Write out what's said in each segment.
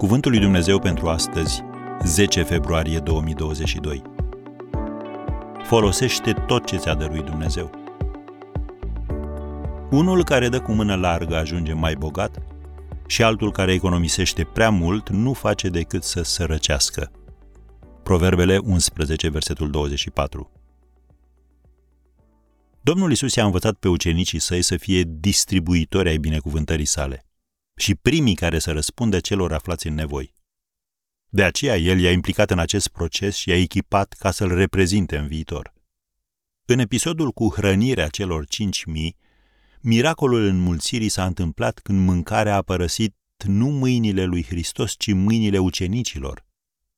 Cuvântul lui Dumnezeu pentru astăzi, 10 februarie 2022. Folosește tot ce ți-a dăruit Dumnezeu. Unul care dă cu mână largă ajunge mai bogat și altul care economisește prea mult nu face decât să sărăcească. Proverbele 11, versetul 24. Domnul Isus i-a învățat pe ucenicii săi să fie distribuitori ai binecuvântării sale și primii care să răspundă celor aflați în nevoi. De aceea el i-a implicat în acest proces și i-a echipat ca să-l reprezinte în viitor. În episodul cu hrănirea celor cinci mii, miracolul înmulțirii s-a întâmplat când mâncarea a părăsit nu mâinile lui Hristos, ci mâinile ucenicilor.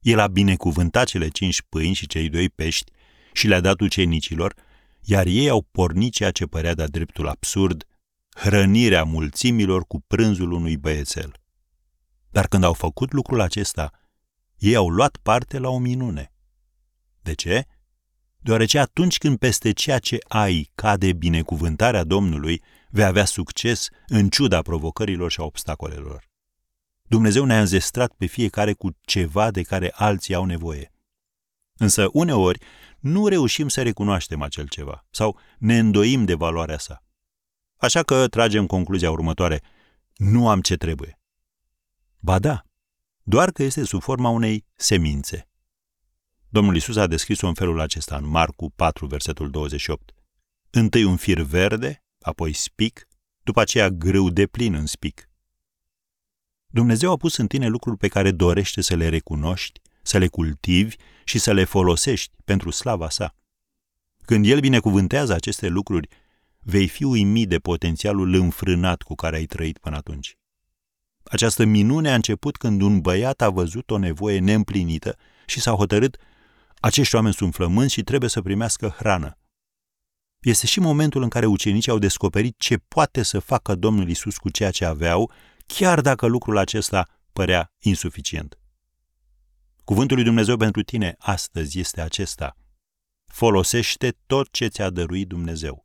El a binecuvântat cele cinci pâini și cei doi pești și le-a dat ucenicilor, iar ei au pornit ceea ce părea de-a dreptul absurd, hrănirea mulțimilor cu prânzul unui băiețel. Dar când au făcut lucrul acesta, ei au luat parte la o minune. De ce? Deoarece atunci când peste ceea ce ai cade binecuvântarea Domnului, vei avea succes în ciuda provocărilor și a obstacolelor. Dumnezeu ne-a înzestrat pe fiecare cu ceva de care alții au nevoie. Însă, uneori, nu reușim să recunoaștem acel ceva sau ne îndoim de valoarea sa. Așa că tragem concluzia următoare. Nu am ce trebuie. Ba da, doar că este sub forma unei semințe. Domnul Isus a descris-o în felul acesta în Marcu 4, versetul 28. Întâi un fir verde, apoi spic, după aceea grâu de plin în spic. Dumnezeu a pus în tine lucruri pe care dorește să le recunoști, să le cultivi și să le folosești pentru slava sa. Când El binecuvântează aceste lucruri, vei fi uimit de potențialul înfrânat cu care ai trăit până atunci. Această minune a început când un băiat a văzut o nevoie neîmplinită și s-a hotărât acești oameni sunt flămânzi și trebuie să primească hrană. Este și momentul în care ucenicii au descoperit ce poate să facă Domnul Isus cu ceea ce aveau, chiar dacă lucrul acesta părea insuficient. Cuvântul lui Dumnezeu pentru tine astăzi este acesta. Folosește tot ce ți-a dăruit Dumnezeu.